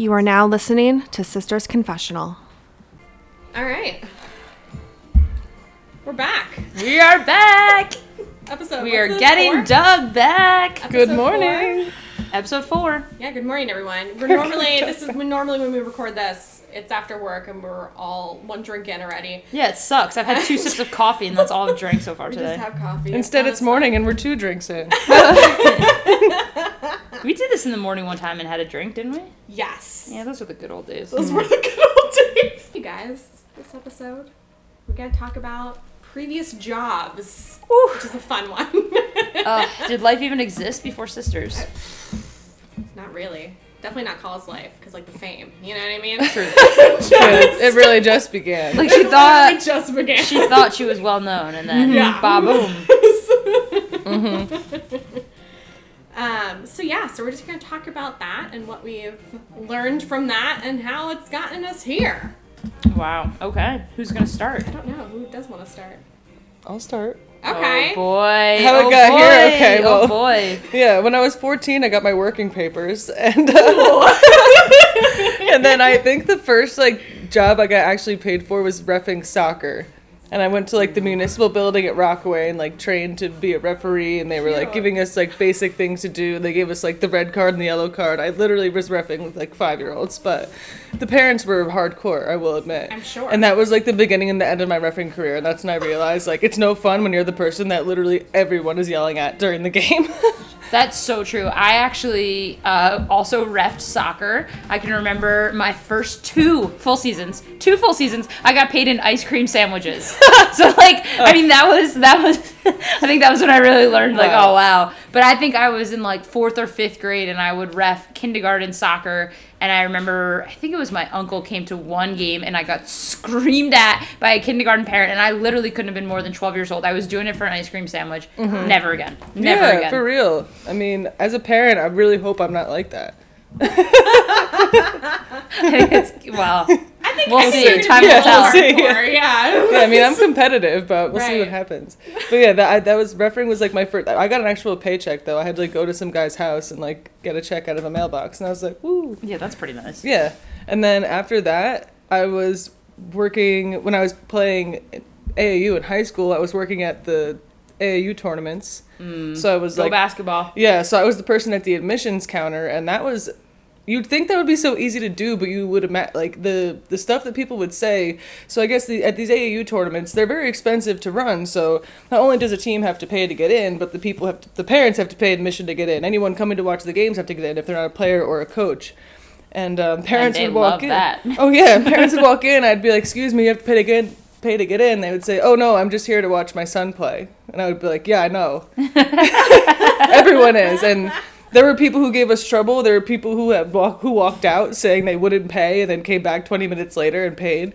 You are now listening to Sisters Confessional. We are back. Episode. We are getting four? Doug back. Episode Good morning. Episode four. four? Yeah, good morning, everyone. We're normally this is when normally when we record this, it's after work and we're all one drink in already. Yeah, it sucks. I've had two sips of coffee and that's all I've drank so far We today. just have coffee. Instead, Uh, it's morning and we're two drinks in. We did this in the morning one time and had a drink, didn't we? Yes. Yeah, those were the good old days. Those were the good old days. You guys, this episode, we're gonna talk about previous jobs, which is a fun one. Uh, did life even exist before sisters? not really. Definitely not college life, because like the fame. You know what I mean? True. it, it really just began. Like she It thought just began. she thought she was well known, and then Yeah. ba boom. Um, so yeah, so we're just gonna talk about that and what we've learned from that and how it's gotten us here. Wow. Okay. Who's gonna start? I don't know who does want to start. I'll start. Okay. Oh boy. How it oh got boy. here? Okay, oh boy. Yeah, when I was 14, I got my working papers, and uh, and then I think the first like job I got actually paid for was refing soccer. And I went to like the municipal building at Rockaway and like trained to be a referee, and they were like giving us like basic things to do. They gave us like the red card and the yellow card. I literally was refing with like five year olds, but the parents were hardcore. I will admit. I'm sure. And that was like the beginning and the end of my refing career. And that's when I realized like it's no fun when you're the person that literally everyone is yelling at during the game. That's so true. I actually uh, also refed soccer. I can remember my first two full seasons. Two full seasons. I got paid in ice cream sandwiches. so like, I mean, that was that was. I think that was when I really learned like, Wow. oh wow. But I think I was in like fourth or fifth grade, and I would ref kindergarten soccer. And I remember, I think it was my uncle came to one game, and I got screamed at by a kindergarten parent, and I literally couldn't have been more than twelve years old. I was doing it for an ice cream sandwich. Mm-hmm. Never again. Never yeah, again. for real. I mean, as a parent, I really hope I'm not like that. it's, well, I think We'll I see. you're gonna Time will tell. hardcore, Yeah. Yeah, I mean, I'm competitive, but we'll see what happens. But yeah, that I, that was refereeing was like my first. I got an actual paycheck though. I had to like go to some guy's house and like get a check out of a mailbox, and I was like, woo. yeah, that's pretty nice. Yeah, and then after that, I was working when I was playing AAU in high school. I was working at the AAU tournaments, mm. so I was Go like, basketball. yeah, so I was the person at the admissions counter, and that was. You'd think that would be so easy to do, but you would imagine like the the stuff that people would say. So I guess the, at these AAU tournaments, they're very expensive to run. So not only does a team have to pay to get in, but the people have to, the parents have to pay admission to get in. Anyone coming to watch the games have to get in if they're not a player or a coach. And um, parents they would walk love in. that. Oh yeah, parents would walk in. I'd be like, "Excuse me, you have to pay to get in." Pay to get in. They would say, "Oh no, I'm just here to watch my son play," and I would be like, "Yeah, I know." Everyone is, and there were people who gave us trouble. There were people who had walk, who walked out saying they wouldn't pay, and then came back 20 minutes later and paid.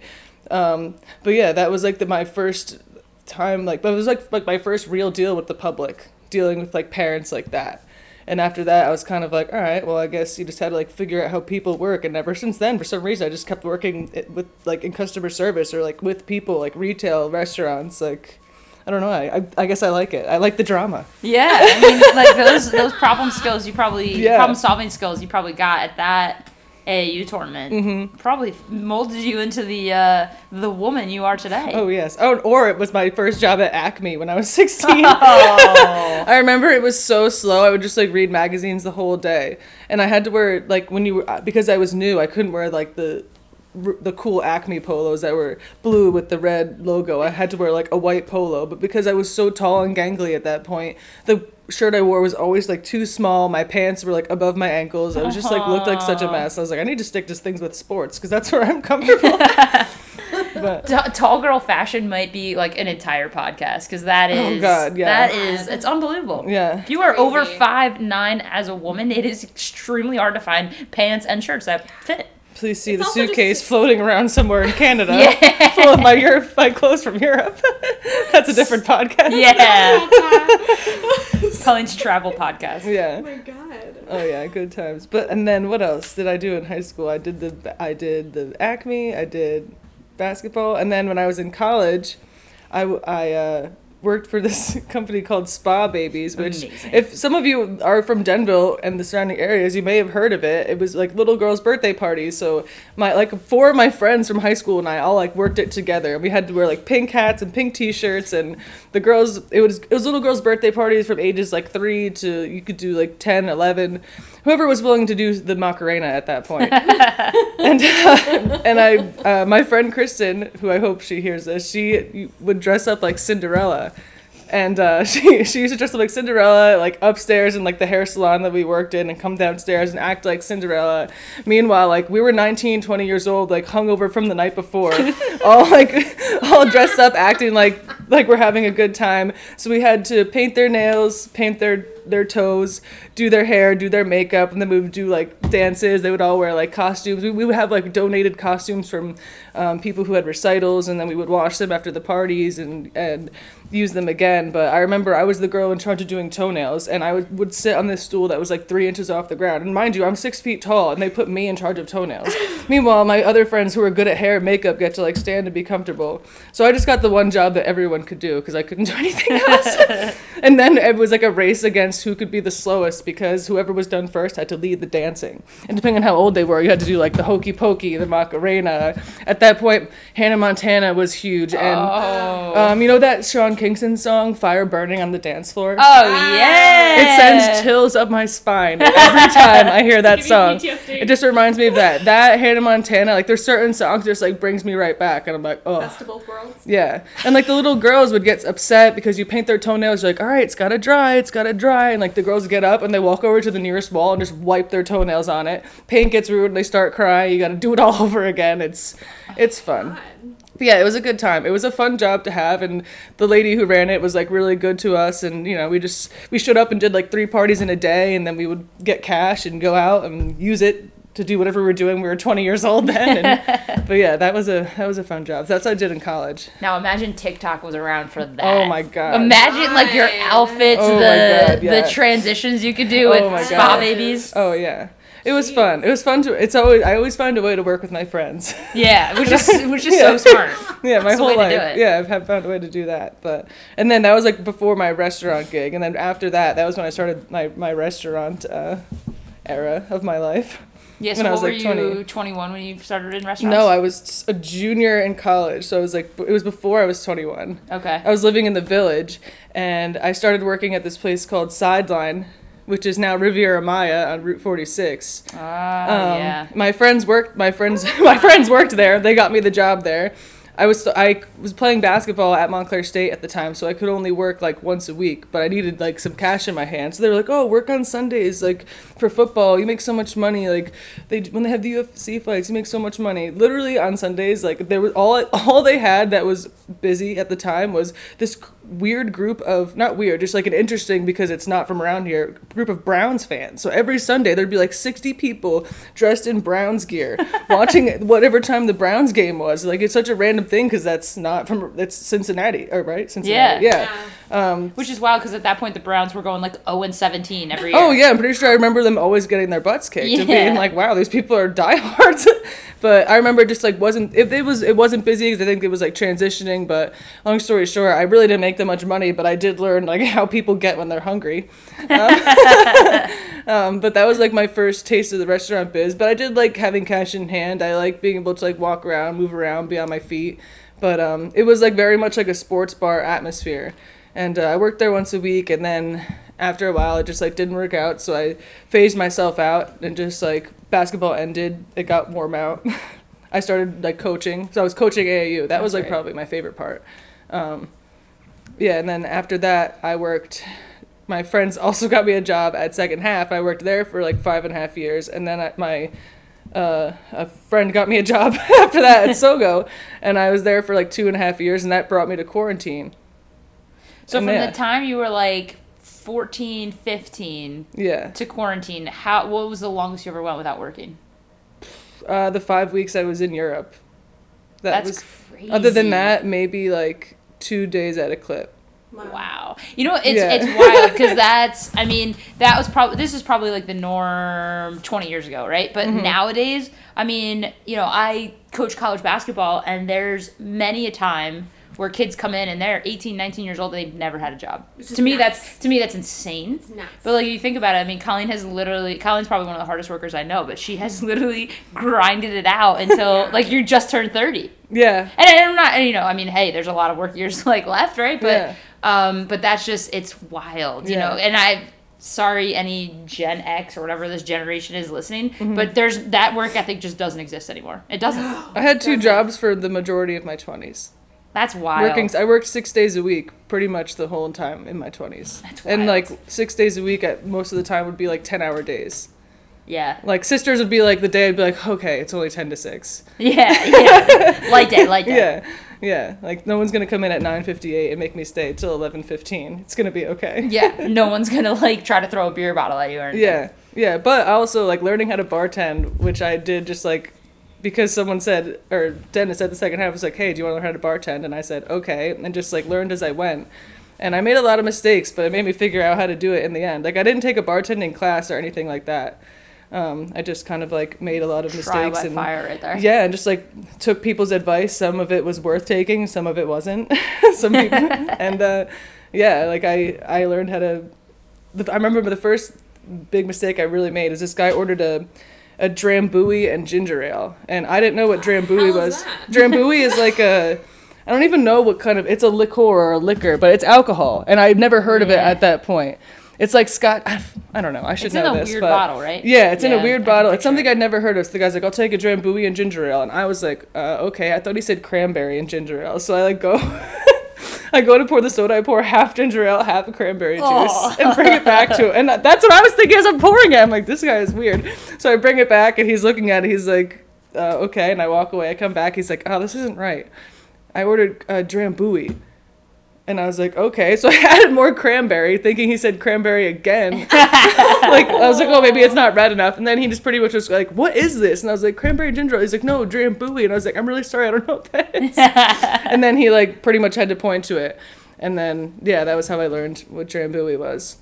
Um, but yeah, that was like the, my first time. Like, that was like like my first real deal with the public, dealing with like parents like that. And after that, I was kind of like, all right, well, I guess you just had to like figure out how people work. And ever since then, for some reason, I just kept working with like in customer service or like with people, like retail, restaurants. Like, I don't know. I, I, guess I like it. I like the drama. Yeah, I mean, like those those problem skills you probably Yeah. problem solving skills you probably got at that AAU tournament Mm-hmm. probably molded you into the uh, the woman you are today. Oh yes. Oh, or it was my first job at Acme when I was 16. Oh. I remember it was so slow. I would just like read magazines the whole day, and I had to wear like when you were because I was new, I couldn't wear like the r- the cool Acme polos that were blue with the red logo. I had to wear like a white polo, but because I was so tall and gangly at that point, the shirt I wore was always like too small. My pants were like above my ankles. I was just like looked like such a mess. I was like, I need to stick to things with sports because that's where I'm comfortable. but T- tall girl fashion might be like an entire podcast because that oh, is Oh, God, yeah. that is it's unbelievable. Yeah. If you are over Crazy. five nine as a woman, it is extremely hard to find pants and shirts that fit. Please see It's the also just- suitcase floating around somewhere in Canada, Yeah. full of my Europe, my clothes from Europe. That's a different podcast. Yeah. Colleen's travel podcast. Yeah. Oh my god. Oh yeah, good times. But and then what else did I do in high school? I did the I did the Acme. I did basketball, and then when I was in college, I uh, worked for this company called Spa Babies. Which, Amazing. if some of you are from Denville and the surrounding areas, you may have heard of it. It was like little girls' birthday parties. So my like four of my friends from high school and I all like worked it together. We had to wear like pink hats and pink T-shirts, and the girls it was it was little girls' birthday parties from ages like three to you could do like 10, 11 whoever was willing to do the Macarena at that point. and uh, and I, uh, my friend Kristen, who I hope she hears this, she would dress up like Cinderella. And uh, she she used to dress up like Cinderella, like upstairs in like the hair salon that we worked in, and come downstairs and act like Cinderella. Meanwhile, like we were 19, 20 years old, like hungover from the night before, all like all dressed up, acting like like we're having a good time. So we had to paint their nails, paint their their toes, do their hair, do their makeup, and then we would do like dances. They would all wear like costumes. We, we would have like donated costumes from um, people who had recitals, and then we would wash them after the parties and and use them again. But I remember I was the girl in charge of doing toenails, and I would, would sit on this stool that was like three inches off the ground. And mind you, I'm six feet tall, and they put me in charge of toenails. Meanwhile, my other friends who are good at hair and makeup get to like stand and be comfortable. So I just got the one job that everyone could do because I couldn't do anything else. and then it was like a race against who could be the slowest because whoever was done first had to lead the dancing. And depending on how old they were, you had to do like the hokey pokey, the Macarena. At that point, Hannah Montana was huge, and Oh. um, you know that Sean Kingston song, "Fire Burning on the Dance Floor." oh yeah. It sends chills up my spine every time I hear that song. It just reminds me of that. That Hannah Montana, like there's certain songs just like brings me right back, and I'm like, oh. Best of both worlds. Yeah, and like the little girls would get upset because you paint their toenails. You're like, all right, it's gotta dry, it's gotta dry, and like the girls get up and they walk over to the nearest wall and just wipe their toenails on it. Paint gets ruined, they start crying. You gotta do it all over again. It's it's fun. God. But yeah, it was a good time. It was a fun job to have, and the lady who ran it was like really good to us. And you know, we just we showed up and did like three parties in a day, and then we would get cash and go out and use it to do whatever we were doing. We were 20 years old then. And, but yeah, that was a that was a fun job. That's what I did in college. Now imagine TikTok was around for that. Oh my God. Imagine like your outfits, Oh the God, yeah. the transitions you could do Oh with my spa babies. Oh yeah. It was fun. It was fun to. It's always. I always find a way to work with my friends. Yeah, which is which is Yeah. so smart. yeah, my That's whole way to do life. Yeah, I've had found a way to do that. But and then that was like before my restaurant gig, and then after that, that was when I started my my restaurant uh, era of my life. Yeah, so When I was, were like, 20. you 21 when you started in restaurants? No, I was a junior in college, so it was like it was before I was 21. Okay. I was living in the village, and I started working at this place called Sideline, which is now Riviera Maya on Route 46. Ah, Um, yeah. My friends worked. My friends. My friends worked there. They got me the job there. I was I was playing basketball at Montclair State at the time, so I could only work like once a week. But I needed like some cash in my hand, so they were like, "Oh, work on Sundays, like for football. You make so much money. Like they when they have the UFC fights, you make so much money. Literally on Sundays, like there was all all they had that was busy at the time was this weird group of not weird, just like an interesting because it's not from around here group of Browns fans. So every Sunday there'd be like 60 people dressed in Browns gear watching whatever time the Browns game was. Like it's such a random thing because that's not from it's Cincinnati, or right? Cincinnati. Yeah. Yeah. Um, Which is wild because at that point the Browns were going like 0 and 17 every year. Oh yeah, I'm pretty sure I remember them always getting their butts kicked and being like, "Wow, these people are diehards." but I remember just like wasn't if it was it wasn't busy because I think it was like transitioning. But long story short, I really didn't make that much money, but I did learn like how people get when they're hungry. Um, um, but that was like my first taste of the restaurant biz. But I did like having cash in hand. I like being able to like walk around, move around, be on my feet. But um, it was like very much like a sports bar atmosphere. And uh, I worked there once a week, and then after a while, it just like didn't work out. So I phased myself out, and just like basketball ended, it got warm out. I started like coaching, so I was coaching AAU. That was like right. probably my favorite part. Um, yeah, and then after that, I worked. My friends also got me a job at Second Half. I worked there for like five and a half years, and then I, my uh, a friend got me a job after that at Sogo, and I was there for like two and a half years, and that brought me to quarantine. So And from yeah. the time you were like 14, 15 Yeah. to quarantine, how what was the longest you ever went without working? uh, the five weeks I was in Europe. That That's was. crazy. Other than that, maybe like two days at a clip. Wow. You know, it's Yeah. it's wild because that's I mean, that was probably this is probably like the norm 20 years ago, right? But Mm-hmm. nowadays, I mean, you know, I coach college basketball and there's many a time where kids come in and they're 18, 19 years old and they've never had a job. To me nuts. that's to me that's insane. But like you think about it, I mean, Colleen has literally Colleen's probably one of the hardest workers I know, but she has literally grinded it out until like you just turned 30 Yeah. and I'm not, and, you know, I mean, hey, there's a lot of work years like left, right? But, Yeah. um, but that's just it's wild, you Yeah. know. And I, sorry, any Gen X or whatever this generation is listening, Mm-hmm. but there's that work ethic just doesn't exist anymore. It doesn't. I had two jobs for the majority of my twenties. That's wild. Working, I worked six days a week, pretty much the whole time in my twenties. And like six days a week, at most of the time would be like ten hour days. yeah, Like sisters would be like the day I'd be like, okay, it's only ten to six. yeah, yeah. light day, light day. Yeah, yeah. Like no one's gonna come in at nine fifty eight and make me stay till eleven fifteen. It's gonna be okay. Yeah, no one's gonna like try to throw a beer bottle at you or anything. Yeah, yeah. But also like learning how to bartend, which I did just like because someone said or Dennis said the second half was like, hey, do you want to learn how to bartend? And I said okay, and just like learned as I went. And I made a lot of mistakes, but it made me figure out how to do it in the end. Like I didn't take a bartending class or anything like that. Um, I just kind of like made a lot of mistakes and fire right there. yeah, and just like took people's advice. Some of it was worth taking, some of it wasn't. some people, and uh, yeah, like I I learned how to. I remember the first big mistake I really made is this guy ordered a a drambuie and ginger ale, and I didn't know what drambuie was. Drambuie is like a. I don't even know what kind of it's a liqueur or a liquor, but it's alcohol, and I've never heard of it at that point. It's like Scott. I don't know. I should It's know in a this, weird but bottle, right? yeah, it's in a weird bottle. It's something. I'd never heard of. So the guy's like, "I'll take a drambuie and ginger ale," and I was like, uh, "Okay." I thought he said cranberry and ginger ale, so I like go. I go to pour the soda. I pour half ginger ale, half cranberry juice, Aw. and bring it back to him. And that's what I was thinking as I'm pouring it. I'm like, "This guy is weird." So I bring it back, and he's looking at it. He's like, uh, "Okay," and I walk away. I come back. He's like, "Oh, this isn't right." I ordered a drambuie. And I was like, okay. So I added more cranberry, thinking he said cranberry again. like I was like, oh, maybe it's not red enough. And then he just pretty much was like, what is this? And I was like, cranberry ginger. ale." He's like, no, drambuie. And I was like, I'm really sorry, I don't know what that is. and then he like pretty much had to point to it. And then yeah, that was how I learned what drambuie was.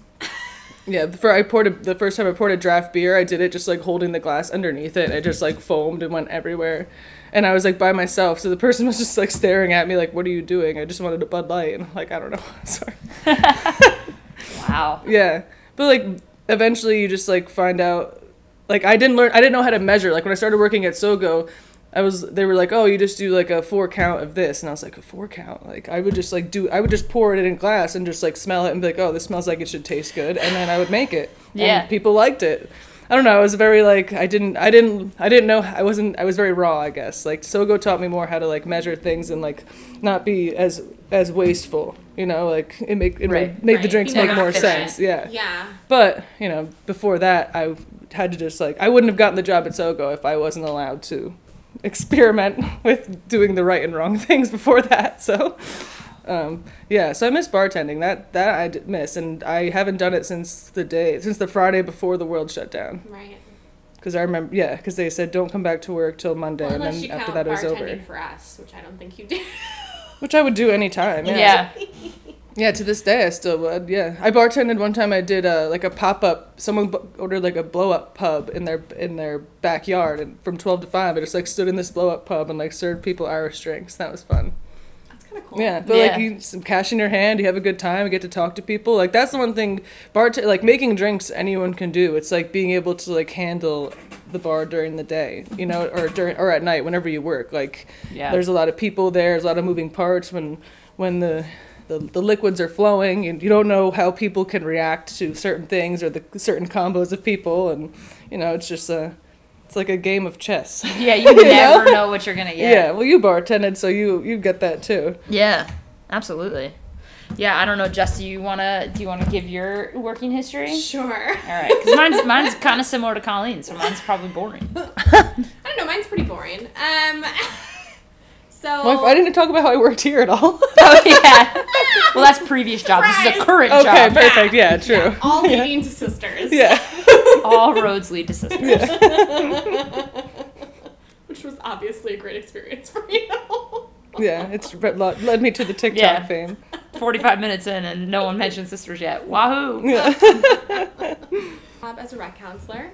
Yeah, for I poured a, the first time I poured a draft beer, I did it just like holding the glass underneath it. It just like foamed and went everywhere. And I was like by myself, so the person was just like staring at me like, "What are you doing?" I just wanted a Bud Light, and I'm like, "I don't know, sorry." Wow. Yeah, but like eventually you just like find out. Like I didn't learn, I didn't know how to measure. Like when I started working at Sogo, I was they were like, "Oh, you just do like a four count of this," and I was like, "A four count?" Like I would just like do, I would just pour it in a glass and just like smell it and be like, "Oh, this smells like it should taste good," and then I would make it. Yeah. and people liked it. I don't know. I was very like I didn't I didn't I didn't know I wasn't I was very raw I guess like Sogo taught me more how to like measure things and like not be as as wasteful you know like it make it Right, made, made the drinks Be more make more efficient. sense yeah Yeah. but you know, before that, I had to just like I wouldn't have gotten the job at Sogo if I wasn't allowed to experiment with doing the right and wrong things before that. So, um, yeah, so I miss bartending. That that I did miss, and I haven't done it since the day since the Friday before the world shut down. Right. Because I remember, yeah, because they said don't come back to work till Monday, Well, and then you after count that it was over. bartending for us, which I don't think you did. Which I would do anytime. Yeah. Yeah, to this day I still would. Yeah, I bartended one time. I did uh, like a pop up. Someone b- ordered like a blow up pub in their in their backyard, and from twelve to five, I just like stood in this blow up pub and like served people Irish drinks. That was fun. That's kind of cool. Yeah, but Yeah. like you some cash in your hand, you have a good time, you get to talk to people. Like that's the one thing bart like making drinks anyone can do. It's like being able to like handle the bar during the day, you know, or during or at night whenever you work. Like Yeah. there's a lot of people there, there's a lot of moving parts when when the the, the liquids are flowing and you don't know how people can react to certain things or the certain combos of people and you know it's just a it's like a game of chess Yeah, you never know what you're gonna get yeah. well you bartended so you you get that too Yeah, absolutely. Yeah, I don't know, Jess. Do you wanna do you wanna give your working history? Sure. All right, because mine's mine's kind of similar to Colleen's, so mine's probably boring. I don't know. Mine's pretty boring. Um. So. well, I didn't talk about how I worked here at all Oh yeah. Well, that's previous job. This is a Surprise. current okay job. perfect yeah true all leading to sisters. yeah All roads lead to sisters. which was obviously a great experience for you. Yeah, it's led me to the TikTok Yeah. fame. 45 minutes in and no one mentioned sisters yet. Wahoo! Yeah. As a rec counselor.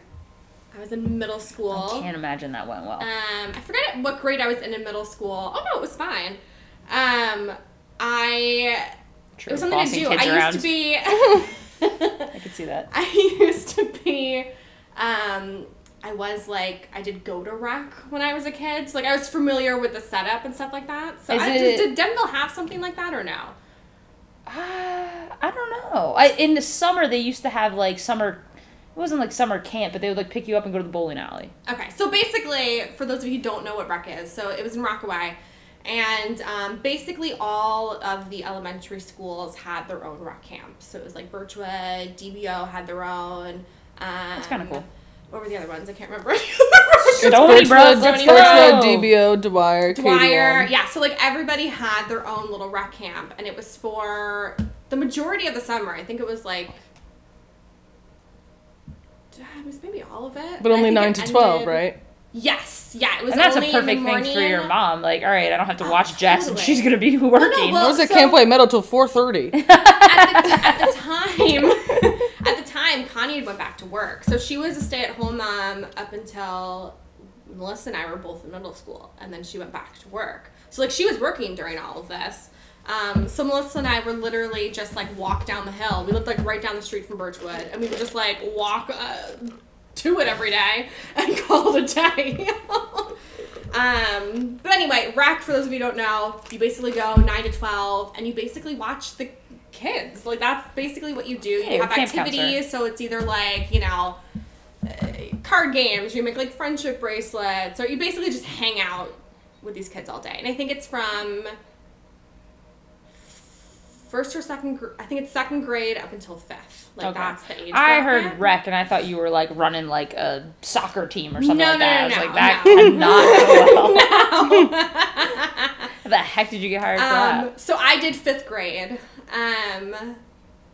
I was in middle school. I can't imagine that went well. Um, I forget what grade I was in in middle school. Oh no, it was fine. Um, I True. it was something to do. I around. used to be. I could see that. I used to be. Um, I was like I did go to rec when I was a kid, so like I was familiar with the setup and stuff like that. So Is I, it- did, did Denville have something like that or no? Uh, I don't know. I in the summer they used to have like summer. It wasn't like summer camp, but they would like pick you up and go to the bowling alley. Okay, so basically, for those of you who don't know what rec is, so it was in Rockaway, and um, basically all of the elementary schools had their own rec camp. So it was like Birchwood, DBO had their own. Um, That's kinda cool. What were the other ones? I can't remember. Stony Brook, Birchwood, Stony Birchwood, Brook. DBO, Dwyer, Dwyer, KDM. yeah. So like everybody had their own little rec camp, and it was for the majority of the summer. I think it was like. It was maybe all of it. But only 9 it to 12, ended- right? Yes, yeah, it was And that's a only in perfect thing for your mom. Like, all right, I don't have to Oh, watch Jess, and she's gonna be oh, working. well- I was at so- Camp White Meadow till 4.30. at, the, at the time, at the time, Connie had went back to work, so she was a stay-at-home mom up until Melissa and I were both in middle school, and then she went back to work. So like she was working during all of this. Um, so Melissa and I were literally just like walk down the hill. We lived like right down the street from Birchwood, and we would just like walk uh, to it every day and call it a day. um, but anyway, rec for those of you who don't know, you basically go nine to twelve, and you basically watch the kids. Like that's basically what you do. You you're have activities, so it's either like you know uh, card games, you make like friendship bracelets, or you basically just hang out with these kids all day. And I think it's from first or second. Gr- I think it's second grade up until fifth. Like Okay. that's the age. I heard rec, and I thought you were like running like a soccer team or something No, like no, that. no, I was like, that no. cannot go well. The heck did you get hired for Um, that? so I did fifth grade. Um,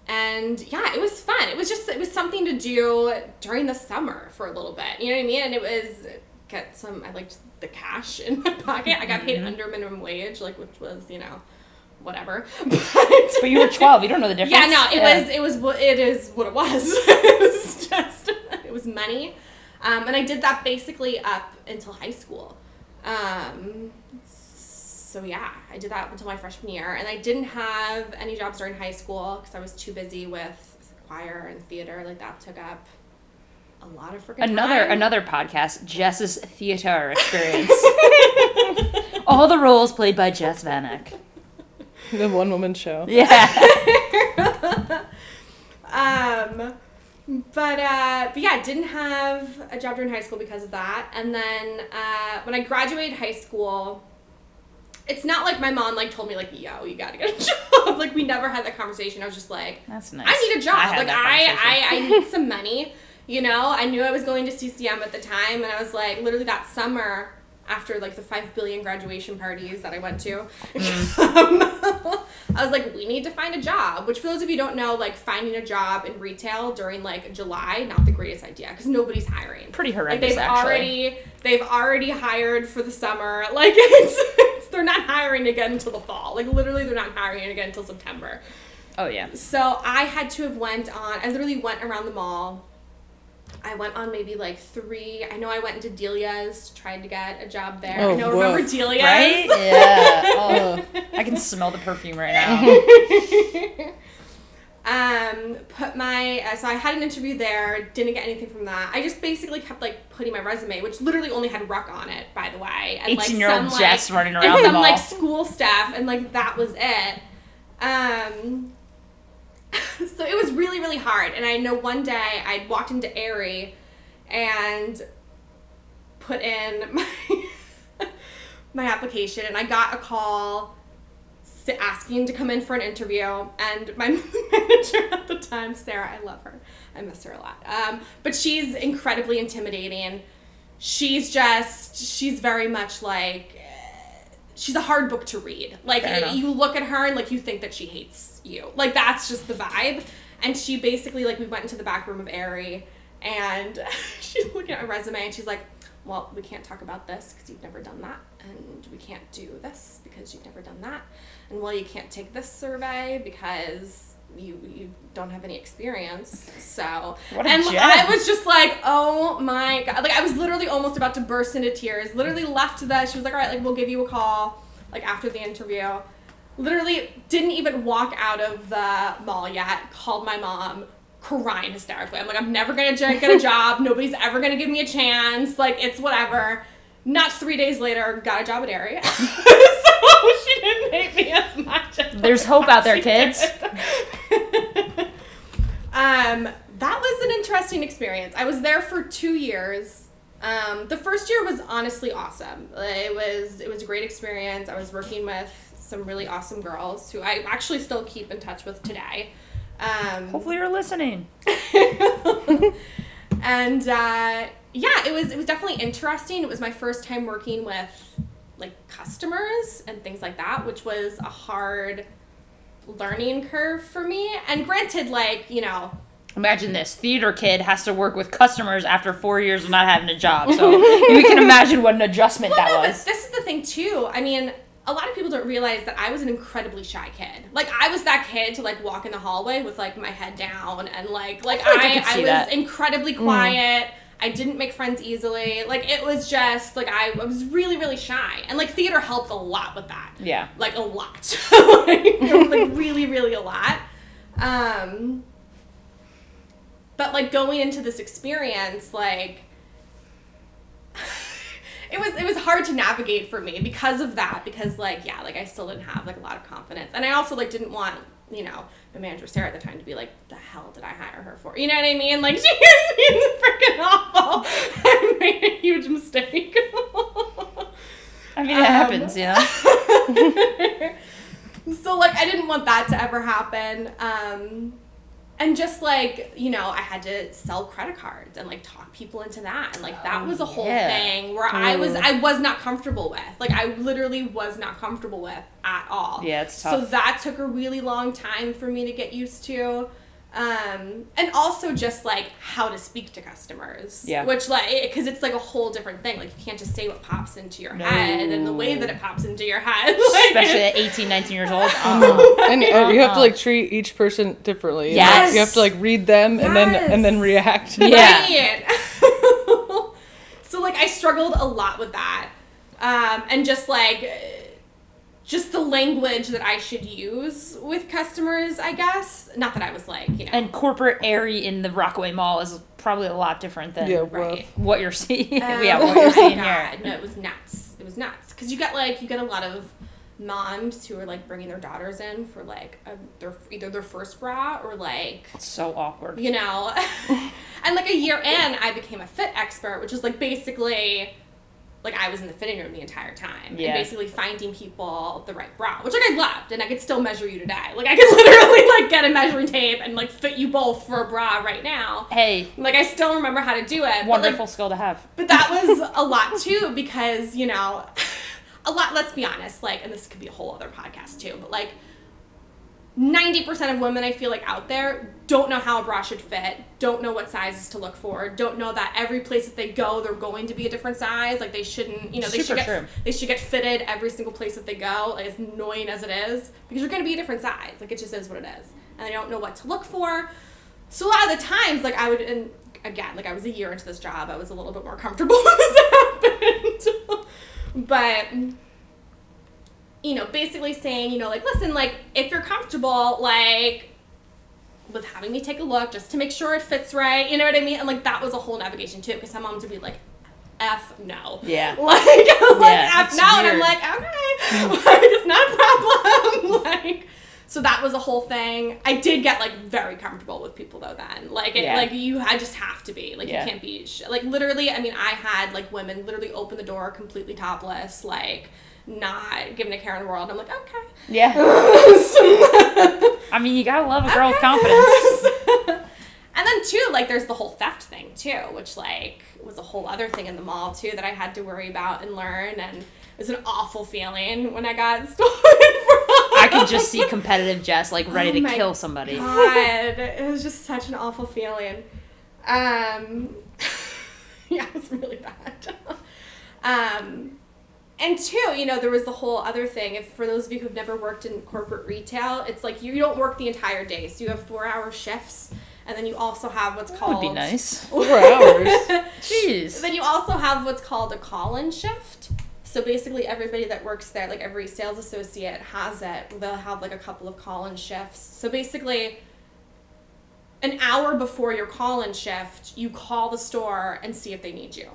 and yeah, it was fun. It was just it was something to do during the summer for a little bit. You know what I mean? And it was get some. I liked the cash in my pocket. I got paid Mm-hmm. under minimum wage, like which was you know whatever. But you were 12. You don't know the difference. Yeah, no, it was it was it is what it was. it was just it was money, um, and I did that basically up until high school. Um, so yeah, I did that until my freshman year, and I didn't have any jobs during high school because I was too busy with choir and theater. Like that took up a lot of freaking Another time. another podcast, Jess's theater experience. All the roles played by Jess Vanek. The one woman show. Yeah. Um, but uh, but yeah, didn't have a job during high school because of that. And then uh, when I graduated high school, it's not like my mom like told me like, "Yo, you gotta get a job." like we never had that conversation. I was just like, That's nice. I need a job. had like I. I, I need some money. You know, I knew I was going to CCM at the time, and I was like, literally that summer after like the five billion graduation parties that I went to, um, I was like, we need to find a job. Which, for those of you who don't know, like finding a job in retail during like July, not the greatest idea because nobody's hiring. Pretty Like horrendous, they've actually. already they've already hired for the summer. Like it's, it's they're not hiring again until the fall. Like literally, they're not hiring again until September. Oh yeah. So I had to have went on. I literally went around the mall. I went on maybe like three. I know I went into Delia's, tried to get a job there. I Oh, know, remember. Delia's? Right? Yeah. Oh, I can smell the perfume right now. um, put my uh, so I had an interview there. Didn't get anything from that. I just basically kept like putting my resume, which literally only had ruck on it, by the way, and like 18-year-old some, Jess like, running and around the some mall. like school stuff, and like that was it. Um, so it was really really hard, and I know one day I walked into Aerie, and put in my my application, and I got a call asking to come in for an interview. And my manager at the time sarah i love her. I miss her a lot. Um, but she's incredibly intimidating. She's just she's very much like she's a hard book to read. Like you look at her and like you think that she hates you like that's just the vibe and she basically like we went into the back room of Aerie and she's looking at my resume and she's like well, we can't talk about this because you've never done that, and we can't do this because you've never done that, and well, you can't take this survey because you you don't have any experience. So, What a and gem. I was just like, oh my god, like I was literally almost about to burst into tears. Literally left that. She was like, all right, like we'll give you a call like after the interview. Literally didn't even walk out of the mall yet. Called my mom, crying hysterically. I'm like, I'm never gonna get a job. Nobody's ever gonna give me a chance. Like it's whatever. Not three days later, got a job at Aerie. so she didn't hate me as much. As There's hope out there, kids. um, that was an interesting experience. I was there for two years. Um, the first year was honestly awesome. It was it was a great experience. I was working with some really awesome girls who I actually still keep in touch with today. Um, Hopefully you're listening. and uh, yeah, it was it was definitely interesting. It was my first time working with like customers and things like that, which was a hard learning curve for me. And granted, like you know, Imagine this theater kid has to work with customers after four years of not having a job. So you can imagine what an adjustment Well, that no, was. this is the thing too. I mean, a lot of people don't realize that I was an incredibly shy kid. Like I was that kid to like walk in the hallway with like my head down and like like like I I I, was that. incredibly quiet. I didn't make friends easily. Like it was just like I, I was really really shy. And like theater helped a lot with that. Yeah. Like a lot. like, like really really a lot. Um but like going into this experience like it was it was hard to navigate for me because of that because like yeah like I still didn't have like a lot of confidence. And I also like didn't want you know my manager Sarah at the time to be like the hell did I hire her for? You know what I mean? Like she is freaking awful. I made a huge mistake. I mean, it Um, happens, yeah so like I didn't want that to ever happen. Um and just like, you know, I had to sell credit cards and like talk people into that. And like that was a whole yeah. thing where I was mm. I was not comfortable with. Like I literally was not comfortable with at all. Yeah, it's tough. So that took a really long time for me to get used to. Um, and also just like how to speak to customers. Yeah. Which like, cause it's like a whole different thing. Like you can't just say what pops into your head and the way that it pops into your head. Like, Especially at 18, 19 years old. Uh-uh. and uh, you have to like treat each person differently. and, Yes. like, you have to like read them and then and then react. Yeah. Right. so like I struggled a lot with that, um, and just like just the language that I should use with customers. I guess not that I was like you know. And corporate Aerie in the Rockaway Mall is probably a lot different than Yeah, right. what you're seeing. Um, yeah, what you're oh seeing my here. No, it was nuts. It was nuts because you get like you get a lot of moms who are like bringing their daughters in for like a, their either their first bra or like It's so awkward. you know and like a year in i became a fit expert which is like basically like i was in the fitting room the entire time Yeah. and basically finding people the right bra which like i loved and i could still measure you today like i could literally like get a measuring tape and like fit you both for a bra right now Hey, like i still remember how to do it but, like, wonderful skill to have. but that was a lot too because you know a lot let's be honest like and this could be a whole other podcast too but like 90% of women i feel like out there don't know how a bra should fit don't know what sizes to look for don't know that every place that they go they're going to be a different size like they shouldn't you know they Super should get true. they should get fitted every single place that they go like as annoying as it is because you're going to be a different size like it just is what it is and they don't know what to look for so a lot of the times, like I would, and again, like I was a year into this job, I was a little bit more comfortable when this happened. but you know, basically saying, you know, like listen, like if you're comfortable, like with having me take a look just to make sure it fits right, you know what I mean? And like that was a whole navigation too, because some moms would be like. F no. Yeah. Like, like Yeah, F no, and I'm like, okay, like, it's not a problem. like, so that was a whole thing. I did get like very comfortable with people though. Then, like, it, Yeah. like you, I just have to be. Like, Yeah. you can't be sh- like literally. I mean, I had like women literally open the door completely topless, like not giving a care in the world. I'm like, okay. Yeah. I mean, you gotta love a girl with confidence. and then too, like there's the whole theft thing too, which like was a whole other thing in the mall too that I had to worry about and learn, and it was an awful feeling when I got stolen from. I could just see competitive Jess like ready Oh to my kill somebody. God, it was just such an awful feeling. Um, yeah, it was really bad. Um, and two, you know, there was the whole other thing. If for those of you who've never worked in corporate retail, it's like you don't work the entire day. So you have four hour shifts, and then you also have what's That called would be nice. Four hours. Jeez. then you also have what's called a call-in shift. So basically, everybody that works there, like every sales associate, has it. They'll have like a couple of call-in shifts. So basically, an hour before your call-in shift, you call the store and see if they need you.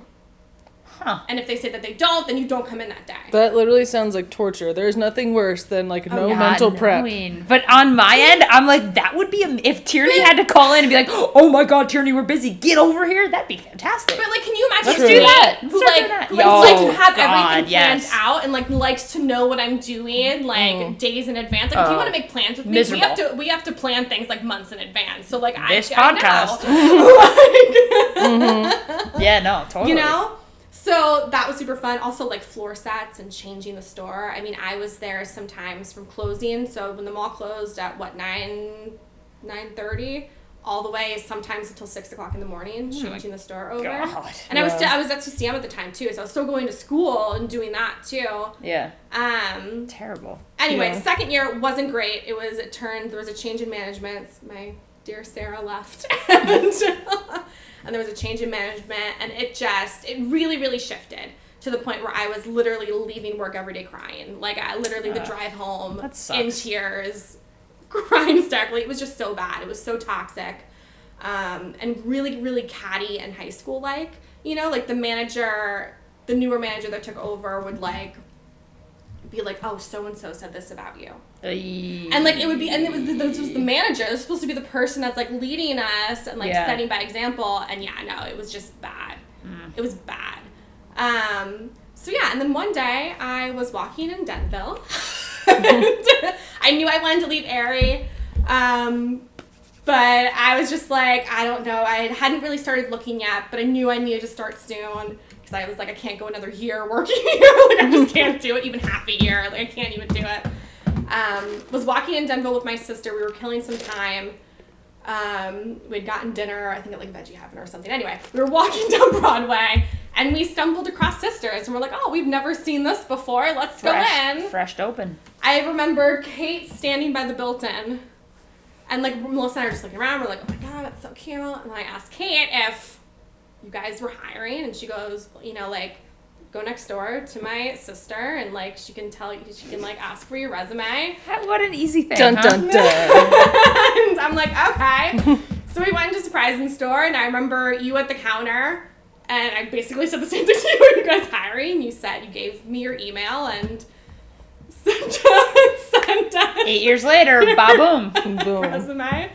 Huh. And if they say that they don't, then you don't come in that day. That literally sounds like torture. There's nothing worse than like oh, no Not mental prep. knowing. But on my end, I'm like, that would be am- if Tierney had to call in and be like, "Oh my God, Tierney, we're busy. Get over here." That'd be fantastic. But like, can you imagine Let's do that. Who Let's start like, doing that. who like, Yo, likes to have God, everything planned yes. out and like likes to know what I'm doing mm. like days in advance. Like, if you uh, Oh. want to make plans with me, Miserable. we have to we have to plan things like months in advance. So like, This I, podcast. I know. Mm-hmm. yeah, no, totally. you know. So that was super fun. Also, like floor sets and changing the store. I mean, I was there sometimes from closing. So when the mall closed at what nine nine thirty, all the way sometimes until six o'clock in the morning, changing the store over. God. And I was still I was at CCM at the time too, so I was still going to school and doing that too. Yeah, Um. terrible. Anyway, Yeah. second year wasn't great. It was it turned there was a change in management. My dear Sarah left, and, and there was a change in management, and it just it really really shifted to the point where I was literally leaving work every day crying. Like I literally the drive home in tears, crying hysterically. It was just so bad. It was so toxic, um, and really really catty and high school like. You know, like the manager, the newer manager that took over would like be like, oh, so and so said this about you. And like it would be, and it was this was the manager. It was supposed to be the person that's like leading us and like Yeah. setting by example. And yeah, no, it was just bad. It was bad. Um. So yeah, and then one day I was walking in Denville. I knew I wanted to leave Aerie. Um. But I was just like, I don't know. I hadn't really started looking yet, but I knew I needed to start soon because I was like, I can't go another year working here. like, I just can't do it, even half a year. Like, I can't even do it. Um, was walking in Denville with my sister. We were killing some time. Um, we'd gotten dinner, I think at like Veggie Heaven or something. Anyway, we were walking down Broadway and we stumbled across Sisters and we're like, oh, we've never seen this before. Let's fresh, go in. fresh open. I remember Kate standing by the built-in, and like Melissa and I were just looking around. We're like, "Oh my god, it's so cute!" And I asked Kate if you guys were hiring, and she goes, "You know, like go next door to my sister, and like she can tell you, she can like ask for your resume." What an easy thing. Dun huh? dun dun. and I'm like, "Okay." so we went into surprising store, and I remember you at the counter. And I basically said the same thing to you. Are you guys hiring? You said you gave me your email and sent, sent us Eight years later, ba boom. Boom. resume.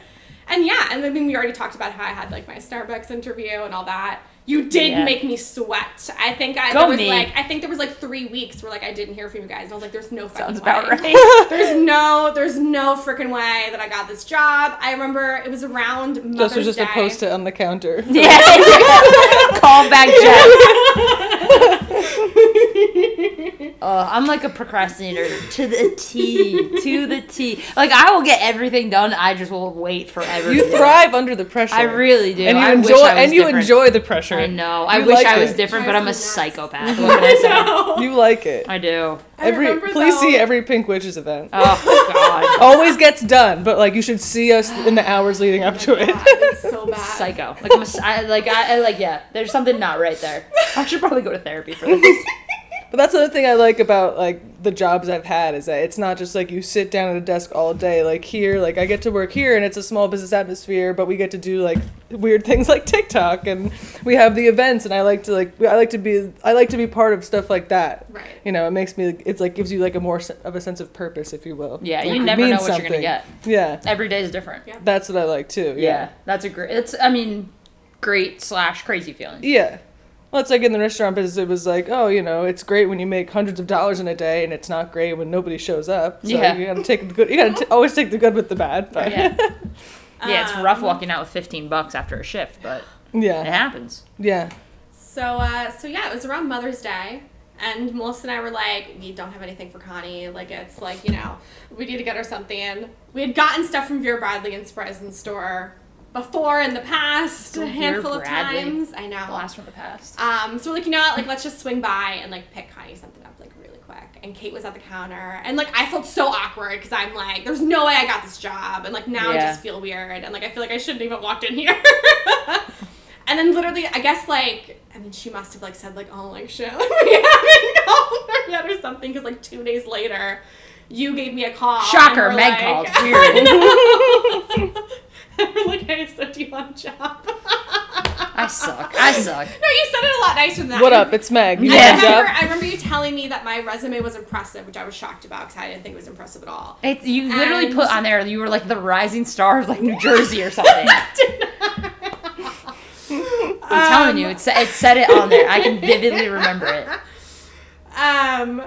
And yeah, and I mean, we already talked about how I had like my Starbucks interview and all that. You did Yeah. make me sweat. I think I Go there was me. like I think there was like three weeks where like I didn't hear from you guys, and I was like, "There's no fucking Sounds about way. right. There's no, there's no freaking way that I got this job." I remember it was around Mother's This was just Day. a post it on the counter. Yeah. Call back Jess. Uh, I'm like a procrastinator to the T, to the T. Like I will get everything done. I just will wait forever. You to it. thrive under the pressure. I really do. and you I enjoy wish I was and you different. enjoy the pressure. I know. I You wish like I was it. different, but I'm a Drives me nuts. psychopath. What can I say? No. You like it. I do. I Every remember, please see every Pink Witches event. Oh God. Always gets done, but like you should see us in the hours leading up to it. God, it's so bad. Psycho. Like I'm a, I, like I, I like yeah. There's something not right there. I should probably go to therapy for this. But that's the other thing I like about like the jobs I've had is that it's not just like you sit down at a desk all day. Like here, like I get to work here and it's a small business atmosphere, but we get to do like weird things like TikTok and we have the events and I like to like I like to be I like to be part of stuff like that. Right. You know, it makes me it's like gives you like a more of a sense of purpose, if you will. Yeah, Like, you it never know means what you're gonna something. get. Yeah, Every day is different. Yeah. that's what I like too. Yeah, Yeah. that's a great. It's I mean, great slash crazy feeling. Yeah. Well, it's like in the restaurant business, it was like, oh, you know, it's great when you make hundreds of dollars in a day, and it's not great when nobody shows up. So Yeah. you gotta take the good. You gotta t- always take the good with the bad. But Yeah. Yeah, it's rough Um, walking out with 15 bucks after a shift, but yeah, it happens. yeah. So, uh, so yeah, it was around Mother's Day, and Melissa and I were like, we don't have anything for Connie. Like, it's like, you know, we need to get her something. We had gotten stuff from Vera Bradley and Surprise in the store before in the past, a handful of Bradley. times. I know. Blast from the past. Um, so we're like, you know what? Like, let's just swing by and like pick Connie something up like really quick. And Kate was at the counter, and like I felt so awkward because I'm like, there's no way I got this job, and like now I just feel weird, and like I feel like I shouldn't even walked in here. and then literally, I guess like, I mean, she must have like said like, oh like shit, we haven't called her yet or something, because like two days later. You gave me a call. Shocker, Meg like- called. Weird. Know. and we're like, hey, so do you want a job? I suck. I suck. No, you said it a lot nicer than that. What up? It's Meg. You I Yeah. want a remember, job? I remember you telling me that my resume was impressive, which I was shocked about because I didn't think it was impressive at all. It, you literally And- put on there you were like the rising star of like New Jersey or something. I'm telling you, it, sa- it said it on there. I can vividly remember it. Um,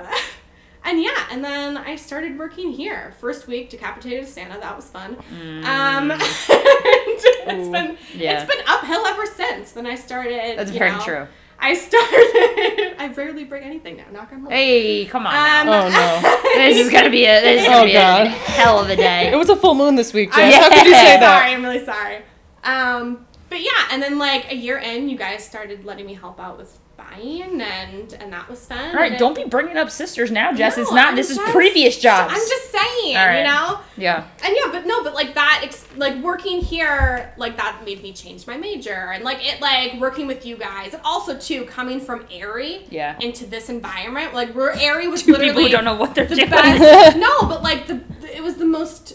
and yeah, and then I started working here. First week, decapitated Santa. That was fun. Um, and it's been yeah. it's been uphill ever since. Then I started. That's you very know, true. I started. I rarely break anything now. Knock on wood. Hey, come on Um, now. Oh no. This is gonna be a this is gonna Oh, be God. a hell of a day. It was a full moon this week, I'm Jess. How could you say that? Sorry, I'm really sorry. Um, but yeah, and then like a year in, you guys started letting me help out with buying, and and that was fun. All right, And don't be bringing up sisters now, Jess. No, it's not. I'm this is previous jobs. I'm just saying, right. you know. yeah. And yeah, but no, but like that, like working here, like that made me change my major, and like it, like working with you guys, and also too coming from Aerie, Yeah. into this environment, like where Aerie was Two literally people who don't know what they're the doing. best. no, but like the, the- it was the most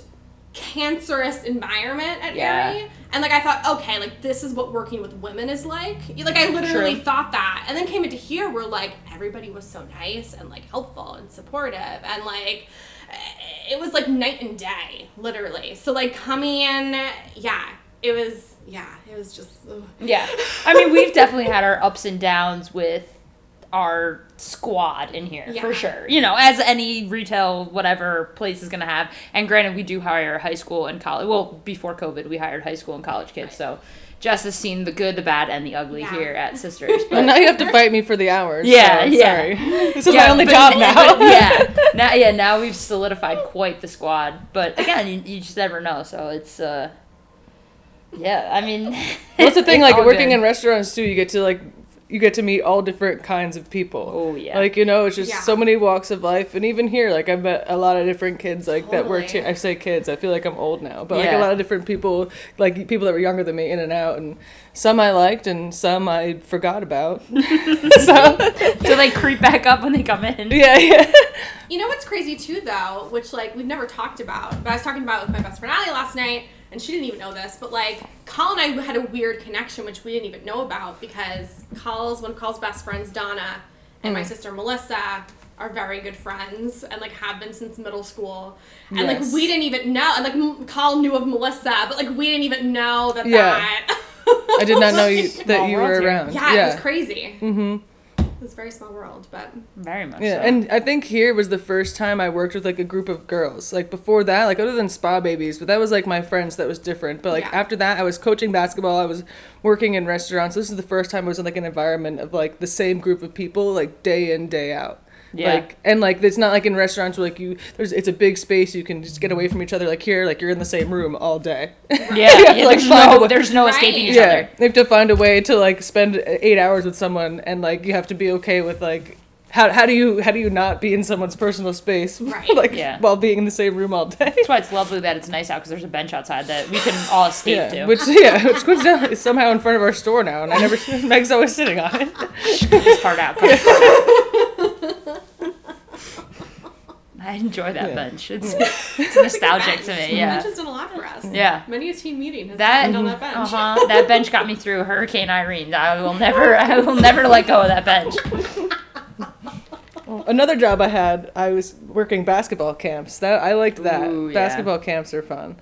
cancerous environment at Yeah. Aerie. And like I thought, okay, like this is what working with women is like. Like I literally True. thought that, and then came into here where like everybody was so nice and like helpful and supportive, and like it was like night and day, literally. So like coming in, yeah, it was, yeah, it was just. ugh. Yeah. I mean, we've definitely had our ups and downs with our squad in here for sure. You know, as any retail whatever place is going to have. And granted, we do hire high school and college. Well, before COVID, we hired high school and college kids. So Jess has seen the good, the bad, and the ugly Yeah. here at Sisters. And But now you have to fight me for the hours. Yeah, so, yeah. Sorry. This is Yeah, my only but- job now. but yeah. Now, yeah. Now we've solidified quite the squad. But again, you, you just never know. So it's uh. Yeah, I mean, What's the thing? Like working good. in restaurants too, you get to like you get to meet all different kinds of people. Oh, yeah. Like you know, it's just Yeah. so many walks of life, and even here, like I met a lot of different kids like that worked here. I say kids, I feel like I'm old now, but like a lot of different people, like people that were younger than me, in and out, and some I liked, and some I forgot about. so so they creep back up when they come in. yeah, yeah. You know what's crazy too, though, which like we've never talked about, but I was talking about with my best friend Ali last night, and she didn't even know this, but like Call and I had a weird connection, which we didn't even know about because Call's one of Call's best friends, Donna, and my sister Melissa are very good friends and like have been since middle school, and Yes. like we didn't even know, and like M- Call knew of Melissa, but like we didn't even know that Yeah. that. I did not know you that you were around. Yeah, yeah. it was crazy. Mm-hmm. It was a very small world, but Very much Yeah, so. and I think here was the first time I worked with like a group of girls. Like before that, like other than spa babies, but that was like my friends that was different. But like Yeah. after that, I was coaching basketball. I was working in restaurants. This is the first time I was in like an environment of like the same group of people, like day in day out. Yeah. Like and like it's not like in restaurants where like you there's it's a big space you can just get away from each other. Like here, like you're in the same room all day. yeah, yeah to, like, there's, find a no, way- there's no Right. escaping each yeah, other. you have to find a way to like spend eight hours with someone, and like you have to be okay with like how, how do you how do you not be in someone's personal space Right. like Yeah. while being in the same room all day? That's why it's lovely that it's nice out because there's a bench outside that we can all escape Yeah, to. which yeah, which coincidentally is somehow in front of our store now, and I never Meg's always sitting on it. this part out. cut this part out. I enjoy that Yeah. bench. It's, it's nostalgic to me. Yeah. bench has done a lot for us. Yeah. Many a team meeting has That happened on that bench. uh-huh, that bench got me through Hurricane Irene. I will never I will never let go of that bench. Another job I had, I was working basketball camps. That I liked that. Ooh, yeah. Basketball camps are fun.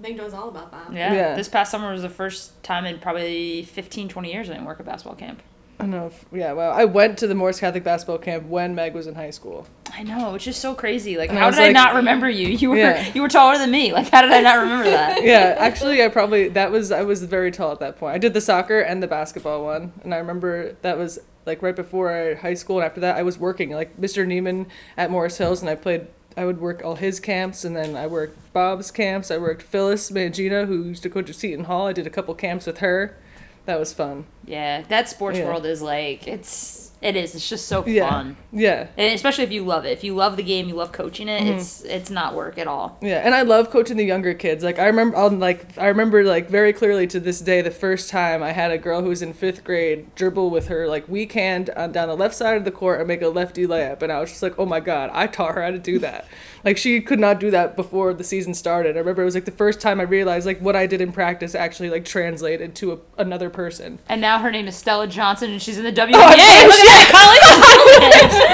Big knows all about that. Yeah. Yeah. This past summer was the first time in probably 15, 20 years I didn't work at basketball camp. I don't know. If, yeah, well, I went to the Morris Catholic basketball camp when Meg was in high school. I know, which is so crazy. Like, And how was did I not remember you? You were Yeah. you were taller than me. Like, how did I not remember that? yeah, actually, I probably that was I was very tall at that point. I did the soccer and the basketball one, and I remember that was like right before high school, and after that, I was working like Mr. Neiman at Morris Hills, and I played I would work all his camps, and then I worked Bob's camps. I worked Phyllis Mangina, who used to coach at Seton Hall. I did a couple camps with her. That was fun. Yeah, that sports Yeah. world is like it's it is. It's just so Yeah, fun. yeah, And especially if you love it. If you love the game, you love coaching it, Mm-hmm. it's it's not work at all. yeah. And I love coaching the younger kids. Like I remember, I'll, like I remember like very clearly to this day the first time I had a girl who was in fifth grade dribble with her like weak hand on, down the left side of the court and make a lefty layup, and I was just like, oh my god, I taught her how to do that. Like she could not do that before the season started. I remember it was like the first time I realized like what I did in practice actually like translated to a, another person. And now her name is Stella Johnson, and she's in the WNBA. Oh, Look yeah, at that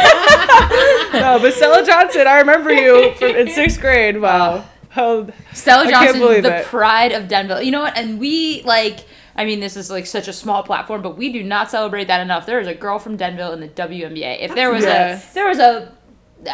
college. no, but Stella Johnson, I remember you from, in sixth grade. Wow. How, Stella I can't Johnson, the it. pride of Denville. You know what? And we like. I mean, this is like such a small platform, but we do not celebrate that enough. There is a girl from Denville in the WNBA. If there was Yes. a, there was a,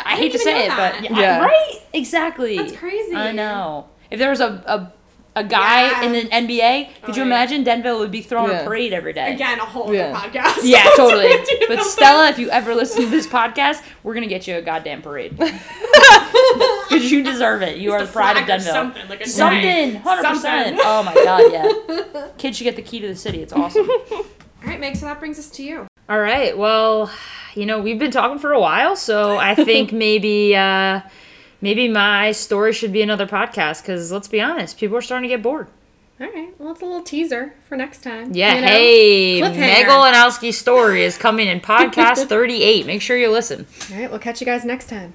I hate to say it, that. but yeah, Yeah. right, exactly. That's crazy. I know. If there was a a, a guy Yeah. in the NBA, could Oh, you yeah. imagine Denville would be throwing Yeah. a parade every day? Again, a whole Yeah. podcast. Yeah, totally. But Stella, if you ever listen to this podcast, we're gonna get you a goddamn parade because you deserve it. You are the pride of or Denville. Something, like Something, hundred percent. Oh my god, yeah. Kids should get the key to the city. It's awesome. All right, Meg, so that brings us to you. All right. Well, you know, we've been talking for a while, so I think maybe uh maybe my story should be another podcast because let's be honest, people are starting to get bored. All right, well, it's a little teaser for next time. Yeah, you know? hey, Cliffhanger. Meg Olenowski's story is coming in podcast 38. Make sure you listen. All right, we'll catch you guys next time.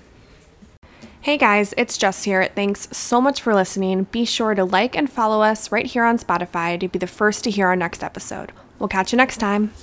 Hey guys, it's Jess here. Thanks so much for listening. Be sure to like and follow us right here on Spotify to be the first to hear our next episode. We'll catch you next time.